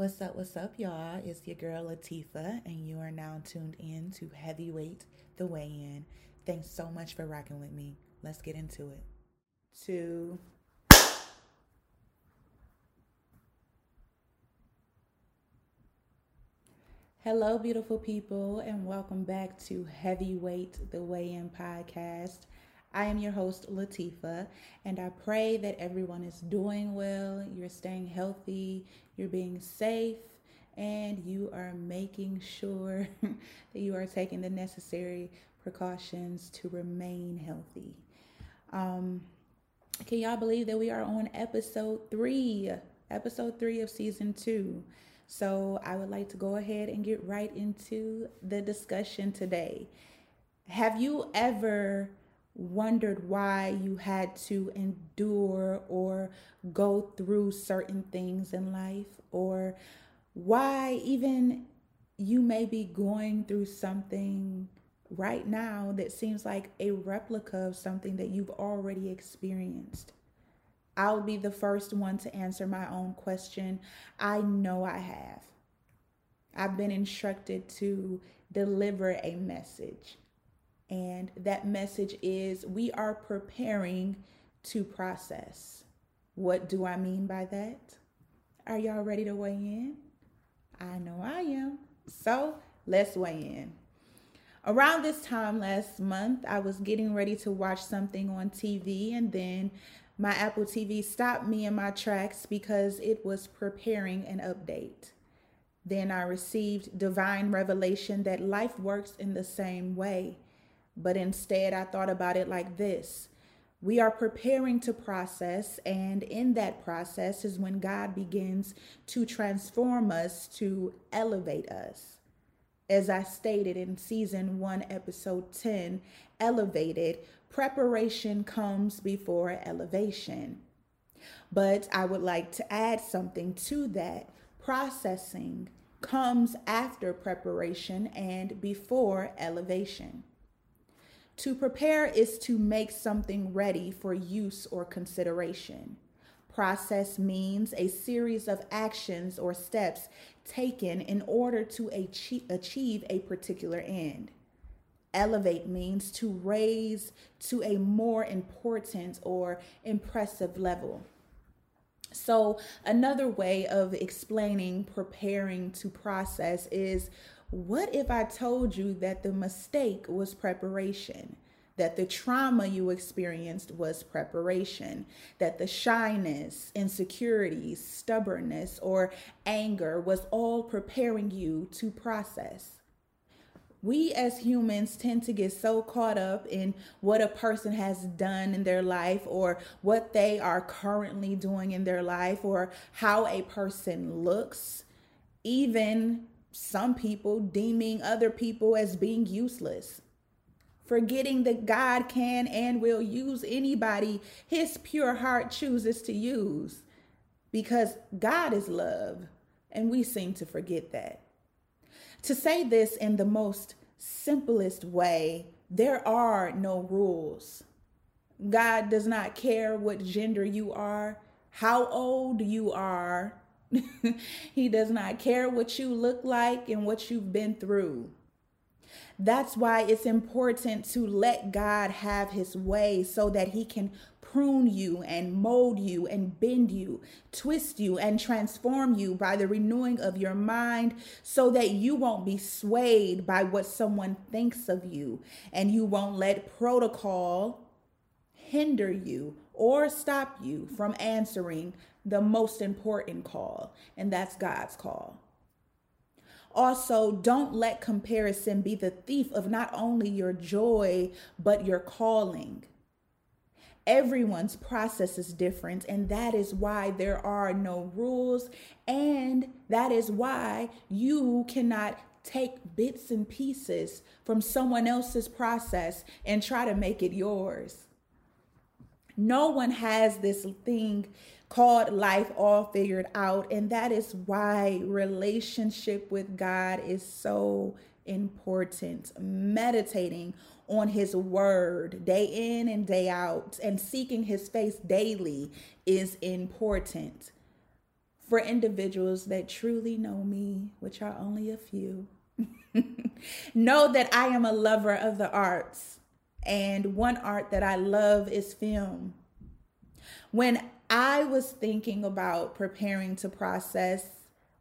What's up? What's up, y'all? It's your girl Latifa, and you are now tuned in to Heavyweight The Weigh In. Thanks so much for rocking with me. Let's get into it. Two. Hello, beautiful people, and welcome back to Heavyweight The Weigh In podcast. I am your host, Latifa, and I pray that everyone is doing well, you're staying healthy, you're being safe, and you are making sure that you are taking the necessary precautions to remain healthy. Um, can y'all believe that we are on episode three? Episode three of season two. So I would like to go ahead and get right into the discussion today. Have you ever wondered why you had to endure or go through certain things in life, or why even you may be going through something right now that seems like a replica of something that you've already experienced. I'll be the first one to answer my own question. I know I have. I've been instructed to deliver a message. And that message is we are preparing to process. What do I mean by that? Are y'all ready to weigh in? I know I am. So let's weigh in. Around this time last month, I was getting ready to watch something on TV, and then my Apple TV stopped me in my tracks because it was preparing an update. Then I received divine revelation that life works in the same way. But instead, I thought about it like this we are preparing to process, and in that process is when God begins to transform us, to elevate us. As I stated in season one, episode 10, elevated, preparation comes before elevation. But I would like to add something to that. Processing comes after preparation and before elevation. To prepare is to make something ready for use or consideration. Process means a series of actions or steps taken in order to achieve a particular end. Elevate means to raise to a more important or impressive level. So, another way of explaining preparing to process is what if I told you that the mistake was preparation? That the trauma you experienced was preparation, that the shyness, insecurities, stubbornness, or anger was all preparing you to process we as humans tend to get so caught up in what a person has done in their life or what they are currently doing in their life or how a person looks, even some people deeming other people as being useless. Forgetting that God can and will use anybody his pure heart chooses to use because God is love, and we seem to forget that. To say this in the most simplest way, there are no rules. God does not care what gender you are, how old you are, he does not care what you look like and what you've been through. That's why it's important to let God have his way so that he can prune you and mold you and bend you, twist you and transform you by the renewing of your mind so that you won't be swayed by what someone thinks of you and you won't let protocol hinder you or stop you from answering the most important call, and that's God's call. Also, don't let comparison be the thief of not only your joy, but your calling. Everyone's process is different, and that is why there are no rules, and that is why you cannot take bits and pieces from someone else's process and try to make it yours. No one has this thing called life all figured out. And that is why relationship with God is so important. Meditating on his word day in and day out and seeking his face daily is important. for individuals that truly know me, which are only a few, know that I am a lover of the arts. And one art that I love is film. When I was thinking about preparing to process,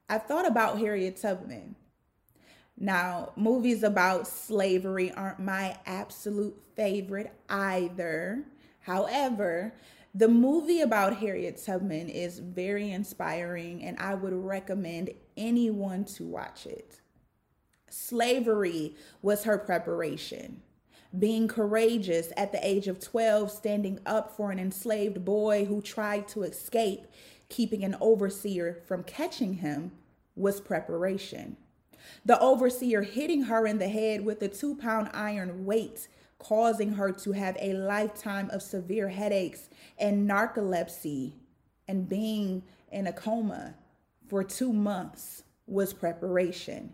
I thought about Harriet Tubman. Now, movies about slavery aren't my absolute favorite either. However, the movie about Harriet Tubman is very inspiring, and I would recommend anyone to watch it. Slavery was her preparation. Being courageous at the age of 12, standing up for an enslaved boy who tried to escape, keeping an overseer from catching him, was preparation. The overseer hitting her in the head with a two pound iron weight causing her to have a lifetime of severe headaches and narcolepsy and being in a coma for two months was preparation.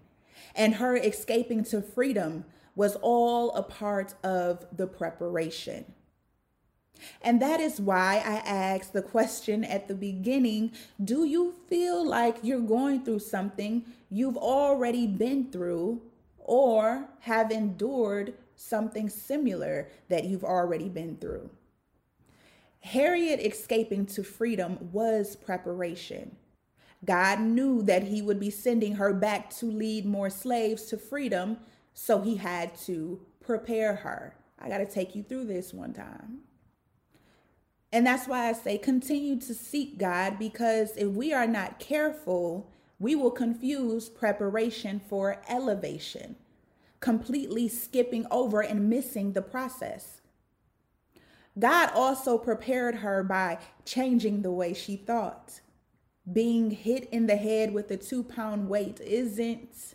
And her escaping to freedom was all a part of the preparation. And that is why I asked the question at the beginning Do you feel like you're going through something you've already been through or have endured something similar that you've already been through. Harriet escaping to freedom was preparation. God knew that he would be sending her back to lead more slaves to freedom, so he had to prepare her. I got to take you through this one time. And that's why I say continue to seek God because if we are not careful, we will confuse preparation for elevation completely skipping over and missing the process. God also prepared her by changing the way she thought. Being hit in the head with a two pound weight isn't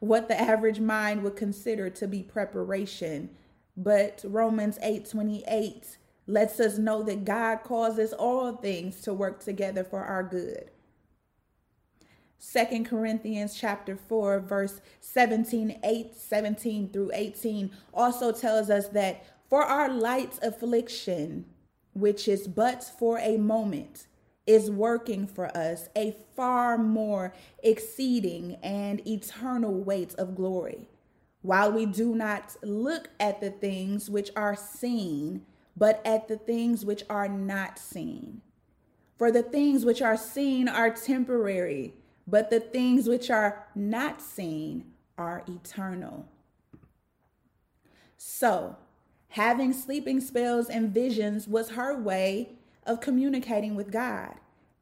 what the average mind would consider to be preparation, but Romans 8 28 lets us know that God causes all things to work together for our good. Second Corinthians chapter 4 verse 17 8 17 through 18 also tells us that for our light affliction which is but for a moment is working for us a far more exceeding and eternal weight of glory while we do not look at the things which are seen but at the things which are not seen for the things which are seen are temporary but the things which are not seen are eternal. So, having sleeping spells and visions was her way of communicating with God.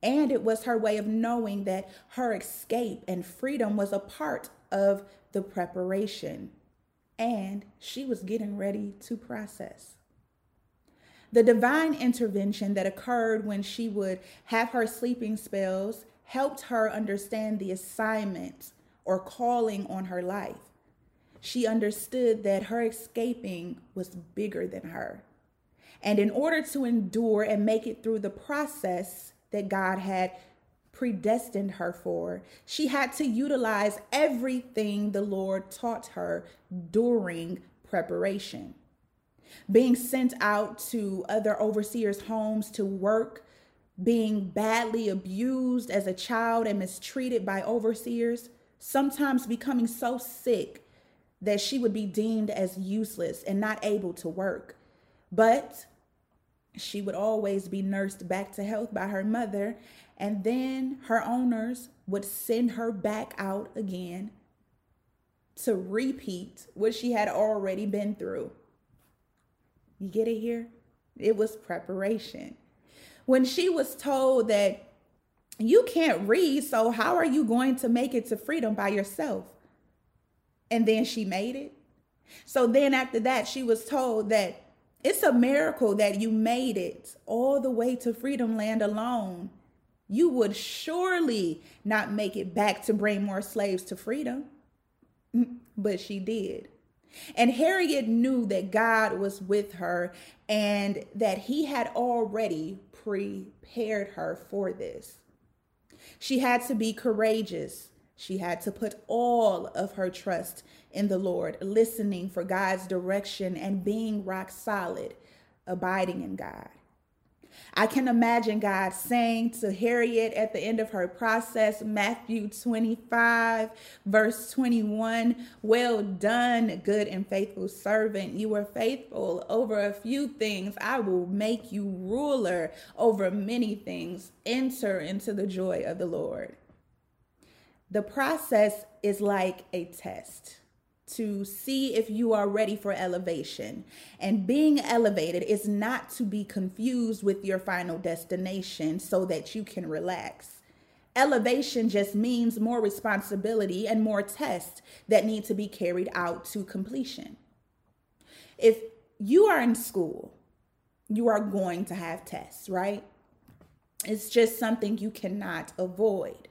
And it was her way of knowing that her escape and freedom was a part of the preparation. And she was getting ready to process. The divine intervention that occurred when she would have her sleeping spells helped her understand the assignment or calling on her life. She understood that her escaping was bigger than her. And in order to endure and make it through the process that God had predestined her for, she had to utilize everything the Lord taught her during preparation. Being sent out to other overseers' homes to work being badly abused as a child and mistreated by overseers, sometimes becoming so sick that she would be deemed as useless and not able to work. But she would always be nursed back to health by her mother, and then her owners would send her back out again to repeat what she had already been through. You get it here? It was preparation when she was told that you can't read, so how are you going to make it to freedom by yourself? And then she made it. So then after that, she was told that it's a miracle that you made it all the way to freedom land alone. You would surely not make it back to bring more slaves to freedom. Mm, but she did. And Harriet knew that God was with her and that he had already prepared her for this. She had to be courageous. She had to put all of her trust in the Lord, listening for God's direction and being rock solid, abiding in God. I can imagine God saying to Harriet at the end of her process, Matthew 25, verse 21, Well done, good and faithful servant. You were faithful over a few things. I will make you ruler over many things. Enter into the joy of the Lord. The process is like a test to see if you are ready for elevation. And being elevated is not to be confused with your final destination so that you can relax. Elevation just means more responsibility and more tests that need to be carried out to completion. If you are in school, you are going to have tests, right? It's just something you cannot avoid.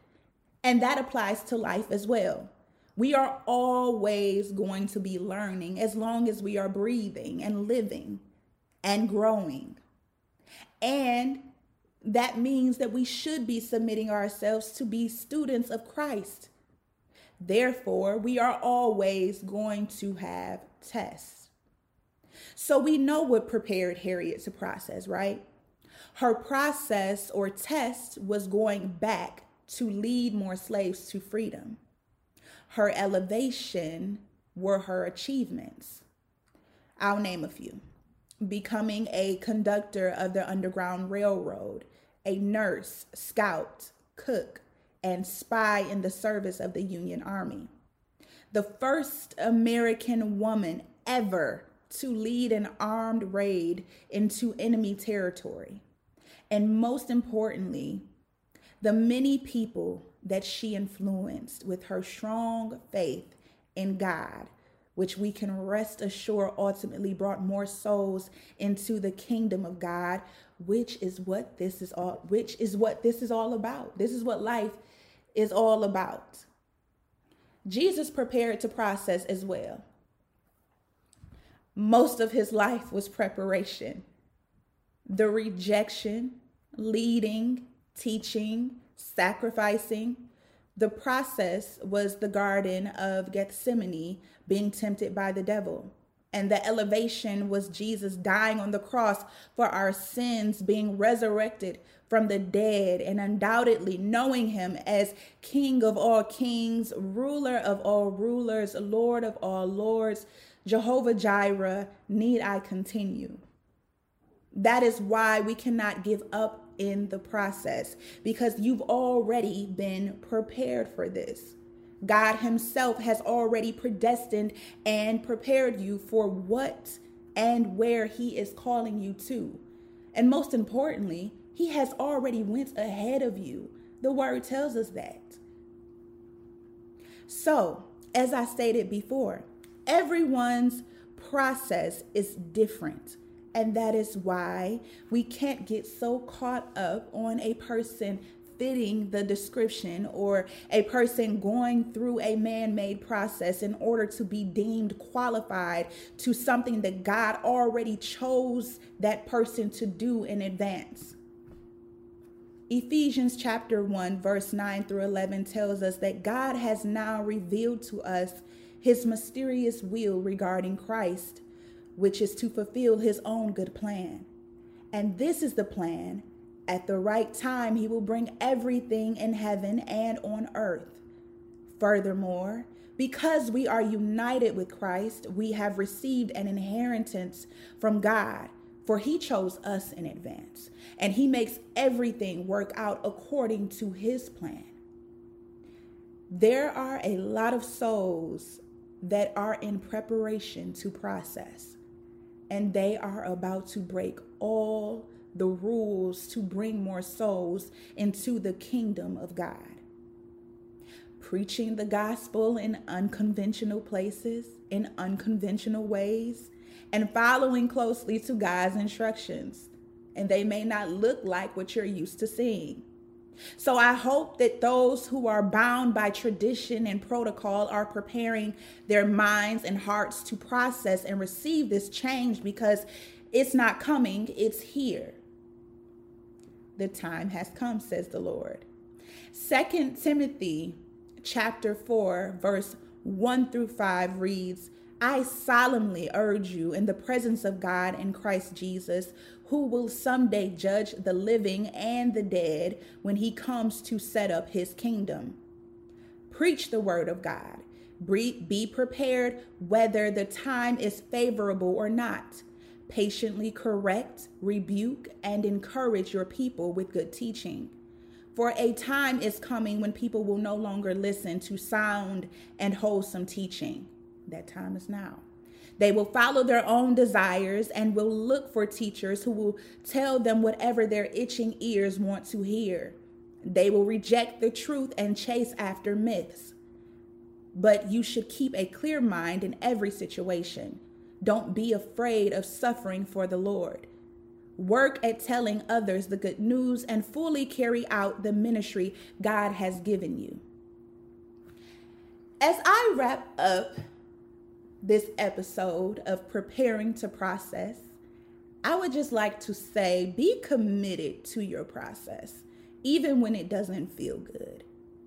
And that applies to life as well. We are always going to be learning as long as we are breathing and living and growing. And that means that we should be submitting ourselves to be students of Christ. Therefore, we are always going to have tests. So we know what prepared Harriet to process, right? Her process or test was going back to lead more slaves to freedom her elevation were her achievements. I'll name a few becoming a conductor of the Underground Railroad, a nurse, scout, cook, and spy in the service of the Union Army. The first American woman ever to lead an armed raid into enemy territory. And most importantly, the many people that she influenced with her strong faith in God, which we can rest assured ultimately brought more souls into the kingdom of God, which is what this is all which is what this is all about. This is what life is all about. Jesus prepared to process as well. Most of his life was preparation. The rejection, leading, teaching, sacrificing. The process was the Garden of Gethsemane being tempted by the devil. And the elevation was Jesus dying on the cross for our sins, being resurrected from the dead, and undoubtedly knowing him as King of all kings, ruler of all rulers, Lord of all lords, Jehovah Jireh. Need I continue? That is why we cannot give up in the process because you've already been prepared for this. God Himself has already predestined and prepared you for what and where He is calling you to. And most importantly, He has already went ahead of you. The word tells us that. So, as I stated before, everyone's process is different. And that is why we can't get so caught up on a person fitting the description or a person going through a man made process in order to be deemed qualified to something that God already chose that person to do in advance. Ephesians chapter 1, verse 9 through 11 tells us that God has now revealed to us his mysterious will regarding Christ which is to fulfill his own good plan. And this is the plan. At the right time, he will bring everything in heaven and on earth. Furthermore, because we are united with Christ, we have received an inheritance from God, for he chose us in advance, and he makes everything work out according to his plan. There are a lot of souls that are in preparation to process and they are about to break all the rules to bring more souls into the kingdom of God. Preaching the gospel in unconventional places, in unconventional ways, and following closely to God's instructions. And they may not look like what you're used to seeing. So I hope that those who are bound by tradition and protocol are preparing their minds and hearts to process and receive this change because it's not coming, it's here. The time has come, says the Lord. Second Timothy chapter 4 verse 1 through 5 reads, I solemnly urge you in the presence of God and Christ Jesus, who will someday judge the living and the dead when he comes to set up his kingdom. Preach the word of God. Be prepared whether the time is favorable or not. Patiently correct, rebuke, and encourage your people with good teaching. For a time is coming when people will no longer listen to sound and wholesome teaching. That time is now. They will follow their own desires and will look for teachers who will tell them whatever their itching ears want to hear. They will reject the truth and chase after myths. But you should keep a clear mind in every situation. Don't be afraid of suffering for the Lord. Work at telling others the good news and fully carry out the ministry God has given you. As I wrap up this episode of Preparing to Process, I would just like to say be committed to your process, even when it doesn't feel good,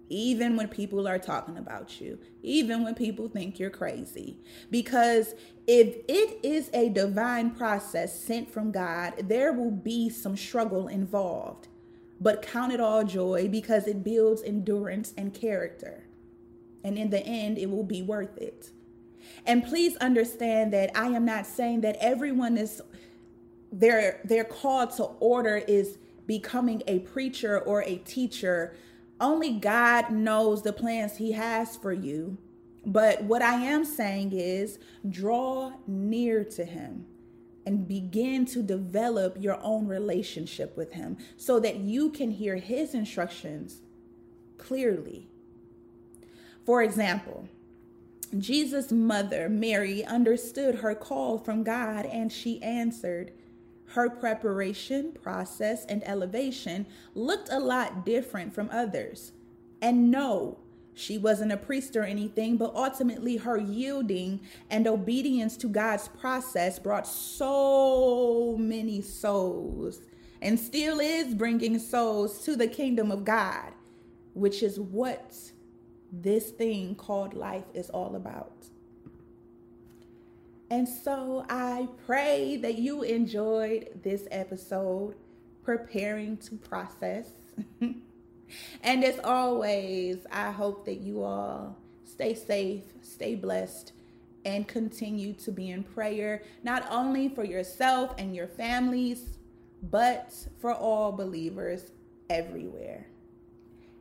even when people are talking about you, even when people think you're crazy. Because if it is a divine process sent from God, there will be some struggle involved. But count it all joy because it builds endurance and character. And in the end, it will be worth it. And please understand that I am not saying that everyone is their their call to order is becoming a preacher or a teacher. Only God knows the plans he has for you. But what I am saying is draw near to him and begin to develop your own relationship with him so that you can hear his instructions clearly. For example, Jesus' mother, Mary, understood her call from God and she answered. Her preparation, process, and elevation looked a lot different from others. And no, she wasn't a priest or anything, but ultimately her yielding and obedience to God's process brought so many souls and still is bringing souls to the kingdom of God, which is what this thing called life is all about. And so I pray that you enjoyed this episode, preparing to process. and as always, I hope that you all stay safe, stay blessed, and continue to be in prayer, not only for yourself and your families, but for all believers everywhere.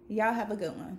Y'all have a good one.